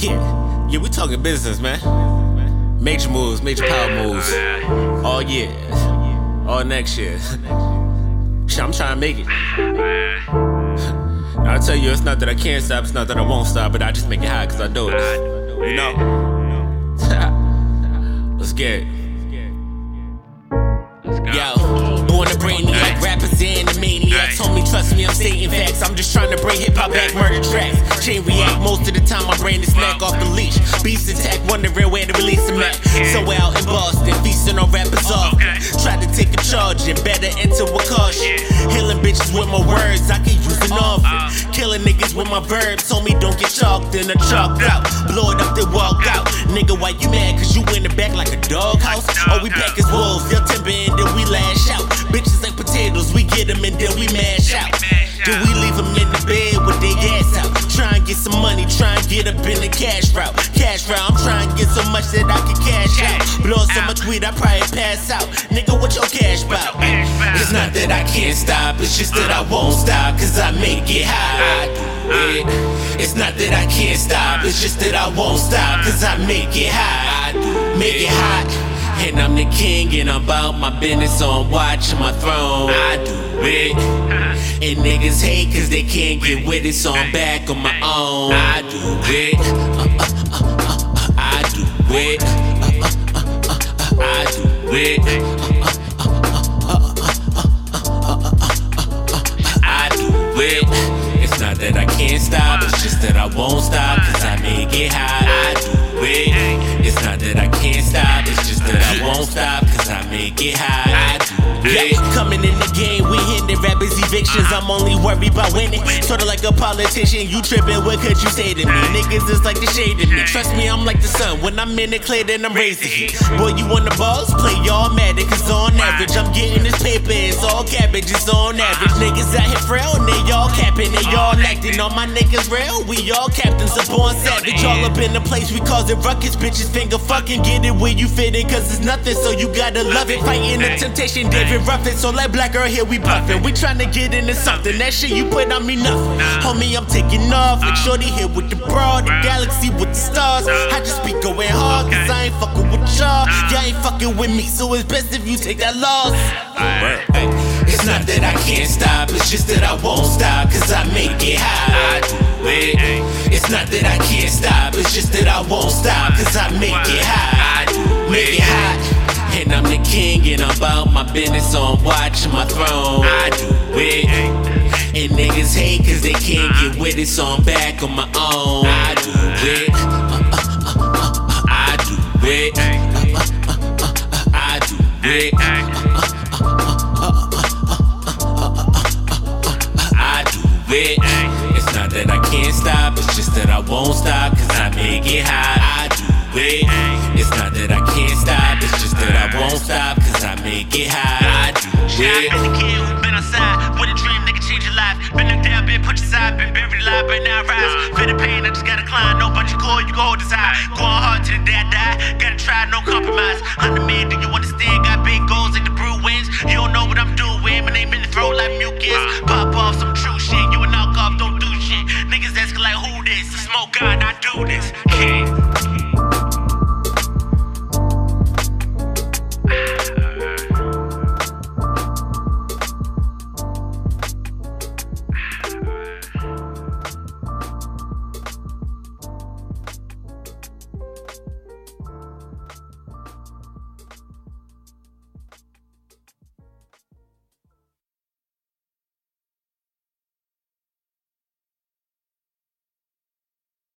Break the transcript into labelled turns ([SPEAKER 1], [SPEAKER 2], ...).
[SPEAKER 1] Yeah, yeah, we talking business, man. Major moves, major power moves. All year, all next year. Shit, I'm trying to make it. I tell you, it's not that I can't stop, it's not that I won't stop, but I just make it high cause I do it. You know? Let's get it. Yo, born a brainiac, rappers just trying to bring hip hop back, murder tracks. Chain react, most of the time my brain is snack off the leash. Beast attack, wondering where to release them at. So out in Boston, feasting on rappers off. Try to take a charge and better enter a caution. Killing bitches with my words, I can use it often. Killing niggas with my verbs, told me don't get chalked in a chalked out. Blow it up, then walk out. Nigga, why you mad? Cause you in the back like a doghouse? Oh, we back as wolves, timber and then we lash out. Bitches like potatoes, we get them and then we mash out. Do we get up in the cash route. Cash route, I'm trying to get so much that I can cash out. Blow so much weed, I probably pass out. Nigga, what your cash bout? It's not that I can't stop, it's just that I won't stop, cause I make it high. I do it. It's not that I can't stop, it's just that I won't stop, cause I make it high. I make it hot. And I'm the king, and I'm about my business so I'm watching my throne. I do it. And niggas hate cause they can't get with it, so I'm back on my own. I do it. Uh, uh, uh, I do it. I do it. I do it. It's not that I can't stop, it's just that I won't stop, cause I make it high. I do it. It's not that I can't stop, it's just that I won't stop, cause I make it high. Yeah, coming in the game, we hitting rappers evictions. I'm only worried about winning. Sorta like a politician, you tripping, what could you say to me? Niggas is like the shade of me. Trust me, I'm like the sun. When I'm in the clear, then I'm raising heat. Boy, you want the balls? Play y'all mad, cause on average, I'm getting this paper. It's all cabbage, it's on average. Niggas out here frail, and they all capping, they all acting. All my niggas real, we all captains of born savage. All up in the place, we cause it ruckus. Bitches finger fucking, get it where you fit it, cause it's nothing, so you gotta love it. Fighting the temptation, David Ruffin. So like black girl here, we puffin'. We tryna get into something. That shit you put on me nothing. Homie, I'm taking off. Like uh. Shorty here with the broad, the galaxy with the stars. I just be going hard, cause I ain't fucking with y'all. Y'all ain't fucking with me, so it's best if you take that loss. It's not that I can't stop, it's just that I won't stop, cause I make it high. I do it. It's not that I can't stop, it's just that I won't stop, phone. I do it. And niggas hate cause they can't get with it, so I'm back on my own. I do it. I do it. I do it. I do it. It's not that I can't stop, it's just that I won't stop, cause I make it hot. I do it. It's not that I can't stop, it's just that I won't stop, cause I make it hot. I
[SPEAKER 2] Yeah, been the kid who been outside with a dream, nigga, change your life. Been knocked down, been put aside, been buried alive, but now I rise. Feel the pain, I just gotta climb. No bunch of core, you can hold this high. Going hard till the day I die. Gotta try, no compromise. I'm the man, do you understand? Got big goals like the Bruins. You don't know what I'm doing. My name in the throat like mucus. Pop off some true shit. You a knockoff, don't do shit. Niggas asking like who this? The smoke gun,